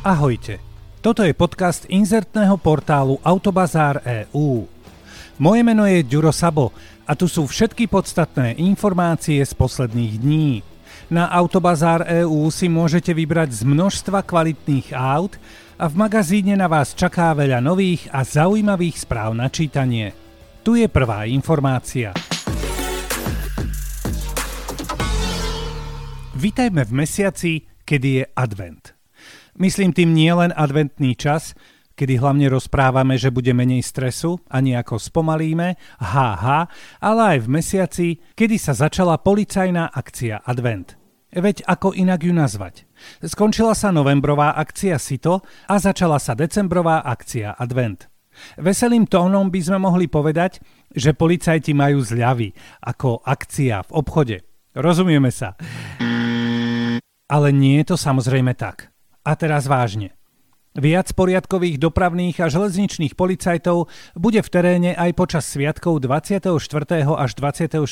Ahojte, toto je podcast inzertného portálu Autobazár EU. Moje meno je Ďuro Sabo a tu sú všetky podstatné informácie z posledných dní. Na Autobazár EU si môžete vybrať z množstva kvalitných aut a v magazíne na vás čaká veľa nových a zaujímavých správ na čítanie. Tu je prvá informácia. Vítajme v mesiaci, kedy je advent. Myslím tým nielen adventný čas, kedy hlavne rozprávame, že bude menej stresu a nejako spomalíme, haha, ale aj v mesiaci, kedy sa začala policajná akcia Advent. Veď ako inak ju nazvať? Skončila sa novembrová akcia Sito a začala sa decembrová akcia Advent. Veselým tónom by sme mohli povedať, že policajti majú zľavy ako akcia v obchode. Rozumieme sa. Ale nie je to samozrejme tak. A teraz vážne. Viac poriadkových dopravných a železničných policajtov bude v teréne aj počas sviatkov 24. až 26.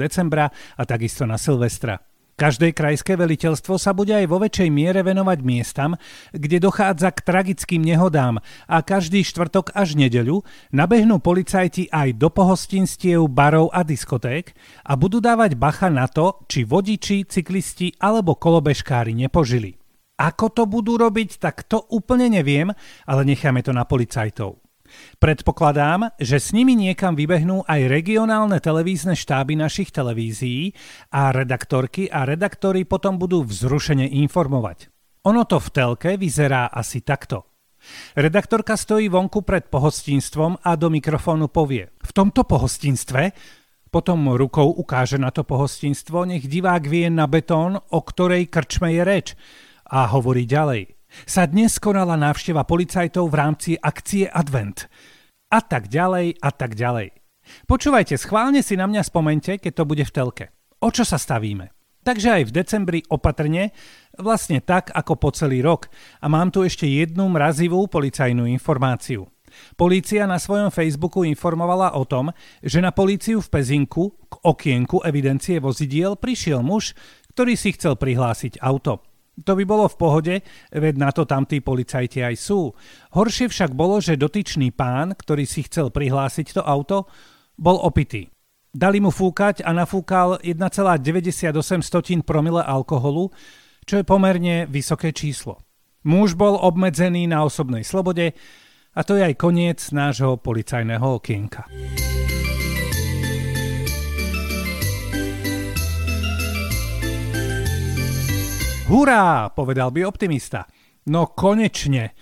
decembra a takisto na Silvestra. Každé krajské veliteľstvo sa bude aj vo väčšej miere venovať miestam, kde dochádza k tragickým nehodám a každý štvrtok až nedeľu nabehnú policajti aj do pohostinstiev, barov a diskoték a budú dávať bacha na to, či vodiči, cyklisti alebo kolobežkári nepožili. Ako to budú robiť, tak to úplne neviem, ale necháme to na policajtov. Predpokladám, že s nimi niekam vybehnú aj regionálne televízne štáby našich televízií a redaktorky a redaktori potom budú vzrušene informovať. Ono to v telke vyzerá asi takto. Redaktorka stojí vonku pred pohostinstvom a do mikrofónu povie V tomto pohostinstve potom rukou ukáže na to pohostinstvo, nech divák vie na betón, o ktorej krčme je reč a hovorí ďalej. Sa dnes konala návšteva policajtov v rámci akcie Advent. A tak ďalej, a tak ďalej. Počúvajte, schválne si na mňa spomente, keď to bude v telke. O čo sa stavíme? Takže aj v decembri opatrne, vlastne tak ako po celý rok. A mám tu ešte jednu mrazivú policajnú informáciu. Polícia na svojom Facebooku informovala o tom, že na políciu v Pezinku k okienku evidencie vozidiel prišiel muž, ktorý si chcel prihlásiť auto. To by bolo v pohode, veď na to tam tí policajti aj sú. Horšie však bolo, že dotyčný pán, ktorý si chcel prihlásiť to auto, bol opitý. Dali mu fúkať a nafúkal 1,98 promile alkoholu, čo je pomerne vysoké číslo. Muž bol obmedzený na osobnej slobode a to je aj koniec nášho policajného okienka. Hurá, povedal by optimista. No konečne,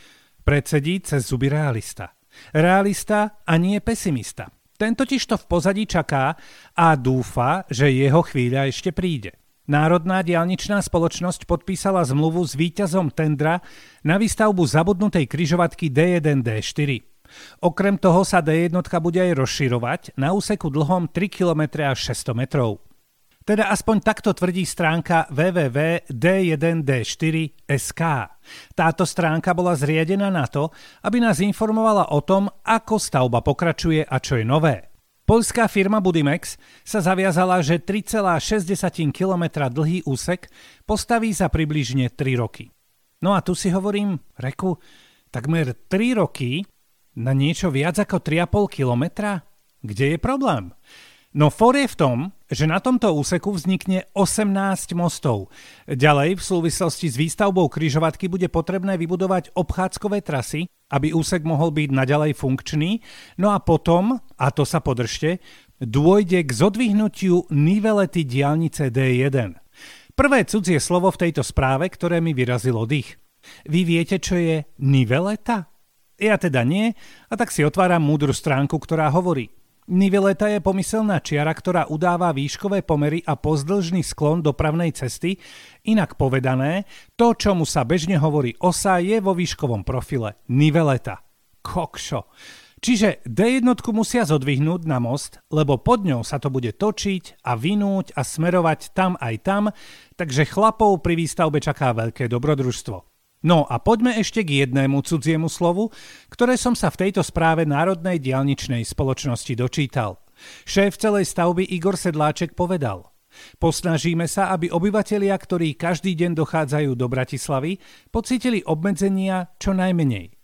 predsedí cez zuby realista. Realista a nie pesimista. Ten totiž to v pozadí čaká a dúfa, že jeho chvíľa ešte príde. Národná dialničná spoločnosť podpísala zmluvu s víťazom tendra na výstavbu zabudnutej kryžovatky D1-D4. Okrem toho sa D1 bude aj rozširovať na úseku dlhom 3 km až 600 metrov. Teda aspoň takto tvrdí stránka www.d1d4.sk. Táto stránka bola zriadená na to, aby nás informovala o tom, ako stavba pokračuje a čo je nové. Poľská firma Budimex sa zaviazala, že 3,6 km dlhý úsek postaví za približne 3 roky. No a tu si hovorím, reku, takmer 3 roky na niečo viac ako 3,5 kilometra? Kde je problém? No for je v tom, že na tomto úseku vznikne 18 mostov. Ďalej v súvislosti s výstavbou kryžovatky bude potrebné vybudovať obchádzkové trasy, aby úsek mohol byť naďalej funkčný. No a potom, a to sa podržte, dôjde k zodvihnutiu nivelety diálnice D1. Prvé cudzie slovo v tejto správe, ktoré mi vyrazilo dých. Vy viete, čo je niveleta? Ja teda nie, a tak si otváram múdru stránku, ktorá hovorí – Niveleta je pomyselná čiara, ktorá udáva výškové pomery a pozdĺžný sklon dopravnej cesty. Inak povedané, to, čomu sa bežne hovorí osa, je vo výškovom profile niveleta. Kokšo. Čiže D1 musia zodvihnúť na most, lebo pod ňou sa to bude točiť a vinúť a smerovať tam aj tam, takže chlapov pri výstavbe čaká veľké dobrodružstvo. No a poďme ešte k jednému cudziemu slovu, ktoré som sa v tejto správe Národnej dialničnej spoločnosti dočítal. Šéf celej stavby Igor Sedláček povedal Posnažíme sa, aby obyvatelia, ktorí každý deň dochádzajú do Bratislavy, pocítili obmedzenia čo najmenej.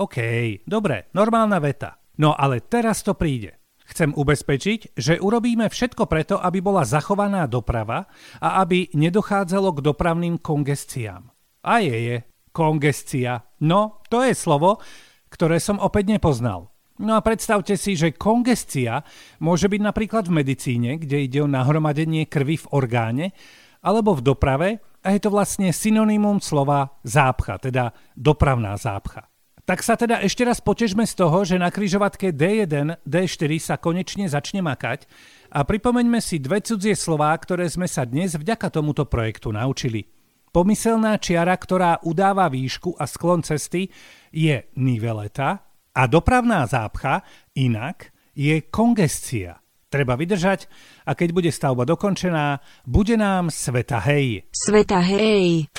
OK, dobre, normálna veta. No ale teraz to príde. Chcem ubezpečiť, že urobíme všetko preto, aby bola zachovaná doprava a aby nedochádzalo k dopravným kongestiám. A je je, kongestia. No, to je slovo, ktoré som opäť nepoznal. No a predstavte si, že kongestia môže byť napríklad v medicíne, kde ide o nahromadenie krvi v orgáne, alebo v doprave a je to vlastne synonymum slova zápcha, teda dopravná zápcha. Tak sa teda ešte raz potežme z toho, že na kryžovatke D1, D4 sa konečne začne makať a pripomeňme si dve cudzie slová, ktoré sme sa dnes vďaka tomuto projektu naučili. Pomyselná čiara, ktorá udáva výšku a sklon cesty, je niveleta a dopravná zápcha inak je kongestia. Treba vydržať a keď bude stavba dokončená, bude nám sveta hej. Sveta hej.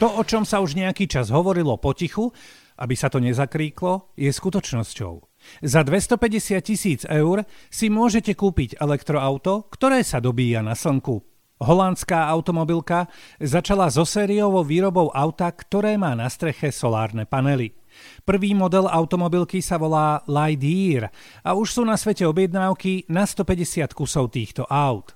To, o čom sa už nejaký čas hovorilo potichu, aby sa to nezakríklo, je skutočnosťou. Za 250 tisíc eur si môžete kúpiť elektroauto, ktoré sa dobíja na slnku. Holandská automobilka začala so sériovou výrobou auta, ktoré má na streche solárne panely. Prvý model automobilky sa volá Lightyear a už sú na svete objednávky na 150 kusov týchto aut.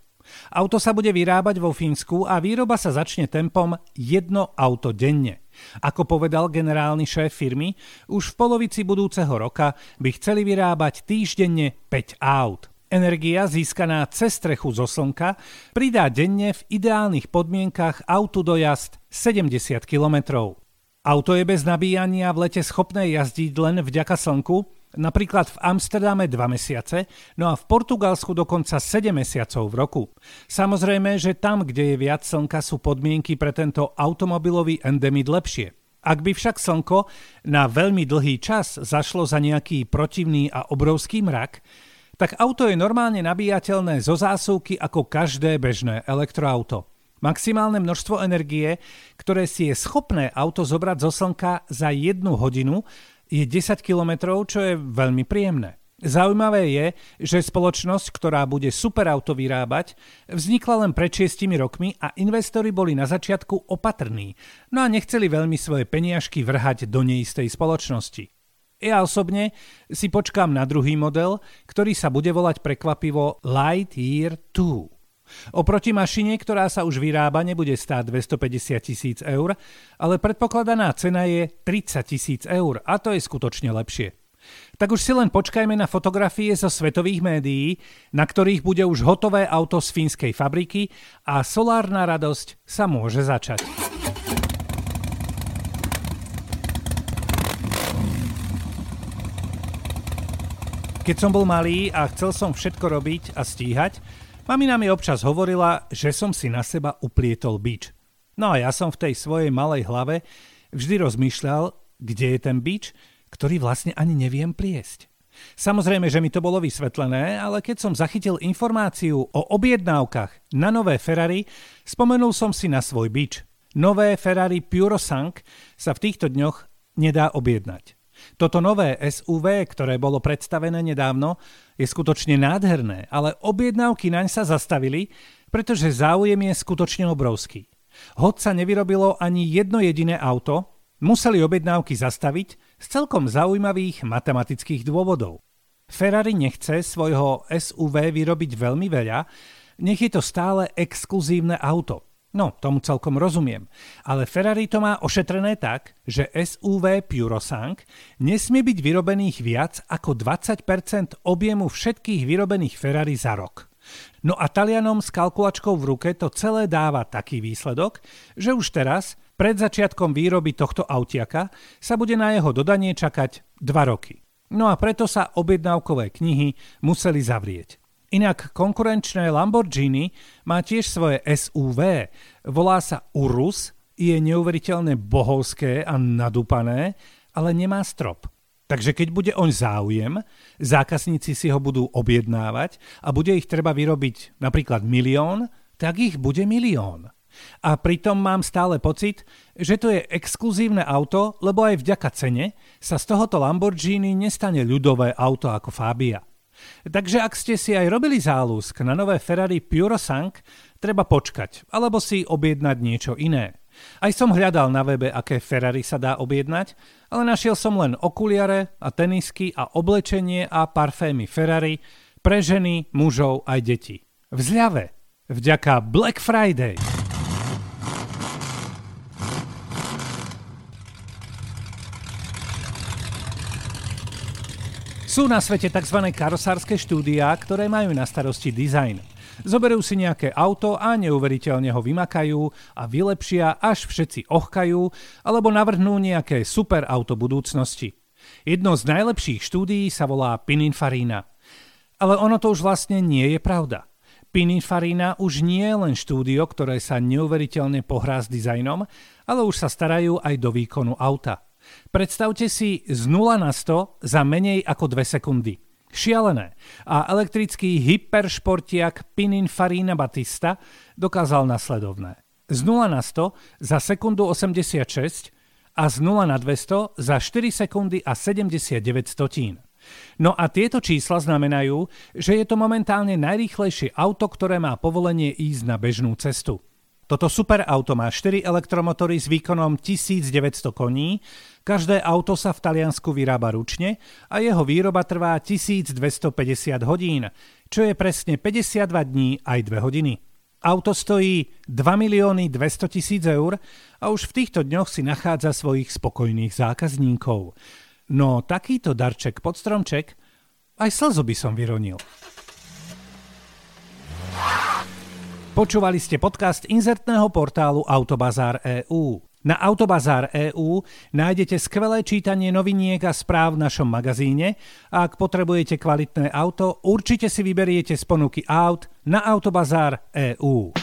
Auto sa bude vyrábať vo Fínsku a výroba sa začne tempom jedno auto denne. Ako povedal generálny šéf firmy, už v polovici budúceho roka by chceli vyrábať týždenne 5 aut. Energia získaná cez strechu zo slnka pridá denne v ideálnych podmienkach autu dojazd 70 km. Auto je bez nabíjania v lete schopné jazdiť len vďaka slnku, Napríklad v Amsterdame 2 mesiace, no a v Portugalsku dokonca 7 mesiacov v roku. Samozrejme, že tam, kde je viac slnka, sú podmienky pre tento automobilový endemit lepšie. Ak by však slnko na veľmi dlhý čas zašlo za nejaký protivný a obrovský mrak, tak auto je normálne nabíjateľné zo zásuvky ako každé bežné elektroauto. Maximálne množstvo energie, ktoré si je schopné auto zobrať zo slnka za jednu hodinu, je 10 km, čo je veľmi príjemné. Zaujímavé je, že spoločnosť, ktorá bude superauto vyrábať, vznikla len pred 6 rokmi a investori boli na začiatku opatrní, no a nechceli veľmi svoje peniažky vrhať do neistej spoločnosti. Ja osobne si počkám na druhý model, ktorý sa bude volať prekvapivo Lightyear 2. Oproti mašine, ktorá sa už vyrába, nebude stáť 250 tisíc eur, ale predpokladaná cena je 30 tisíc eur a to je skutočne lepšie. Tak už si len počkajme na fotografie zo svetových médií, na ktorých bude už hotové auto z fínskej fabriky a solárna radosť sa môže začať. Keď som bol malý a chcel som všetko robiť a stíhať, Mamina mi občas hovorila, že som si na seba uplietol bič. No a ja som v tej svojej malej hlave vždy rozmýšľal, kde je ten bič, ktorý vlastne ani neviem pliesť. Samozrejme, že mi to bolo vysvetlené, ale keď som zachytil informáciu o objednávkach na nové Ferrari, spomenul som si na svoj bič. Nové Ferrari Purosank sa v týchto dňoch nedá objednať. Toto nové SUV, ktoré bolo predstavené nedávno, je skutočne nádherné, ale objednávky naň sa zastavili, pretože záujem je skutočne obrovský. Hoď sa nevyrobilo ani jedno jediné auto, museli objednávky zastaviť z celkom zaujímavých matematických dôvodov. Ferrari nechce svojho SUV vyrobiť veľmi veľa, nech je to stále exkluzívne auto – No, tomu celkom rozumiem. Ale Ferrari to má ošetrené tak, že SUV Purosank nesmie byť vyrobených viac ako 20% objemu všetkých vyrobených Ferrari za rok. No a Talianom s kalkulačkou v ruke to celé dáva taký výsledok, že už teraz, pred začiatkom výroby tohto autiaka, sa bude na jeho dodanie čakať 2 roky. No a preto sa objednávkové knihy museli zavrieť. Inak konkurenčné Lamborghini má tiež svoje SUV. Volá sa Urus, je neuveriteľne bohovské a nadúpané, ale nemá strop. Takže keď bude oň záujem, zákazníci si ho budú objednávať a bude ich treba vyrobiť napríklad milión, tak ich bude milión. A pritom mám stále pocit, že to je exkluzívne auto, lebo aj vďaka cene sa z tohoto Lamborghini nestane ľudové auto ako Fabia. Takže ak ste si aj robili záľusk na nové Ferrari Purosank, treba počkať, alebo si objednať niečo iné. Aj som hľadal na webe, aké Ferrari sa dá objednať, ale našiel som len okuliare a tenisky a oblečenie a parfémy Ferrari pre ženy, mužov aj deti. V zľave. Vďaka Black Friday. Sú na svete tzv. karosárske štúdia, ktoré majú na starosti dizajn. Zoberú si nejaké auto a neuveriteľne ho vymakajú a vylepšia, až všetci ochkajú, alebo navrhnú nejaké super auto budúcnosti. Jedno z najlepších štúdií sa volá Pininfarina. Ale ono to už vlastne nie je pravda. Pininfarina už nie je len štúdio, ktoré sa neuveriteľne pohrá s dizajnom, ale už sa starajú aj do výkonu auta. Predstavte si z 0 na 100 za menej ako 2 sekundy. Šialené. A elektrický hyperšportiak Pininfarina Batista dokázal nasledovné. Z 0 na 100 za sekundu 86 a z 0 na 200 za 4 sekundy a 79 stotín. No a tieto čísla znamenajú, že je to momentálne najrýchlejšie auto, ktoré má povolenie ísť na bežnú cestu. Toto superauto má 4 elektromotory s výkonom 1900 koní, každé auto sa v Taliansku vyrába ručne a jeho výroba trvá 1250 hodín, čo je presne 52 dní aj 2 hodiny. Auto stojí 2 milióny 200 tisíc eur a už v týchto dňoch si nachádza svojich spokojných zákazníkov. No takýto darček pod stromček aj slzo by som vyronil. Počúvali ste podcast inzertného portálu Autobazár EU. Na Autobazár EU nájdete skvelé čítanie noviniek a správ v našom magazíne a ak potrebujete kvalitné auto, určite si vyberiete z ponuky aut na Autobazár EU.